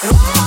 Oh.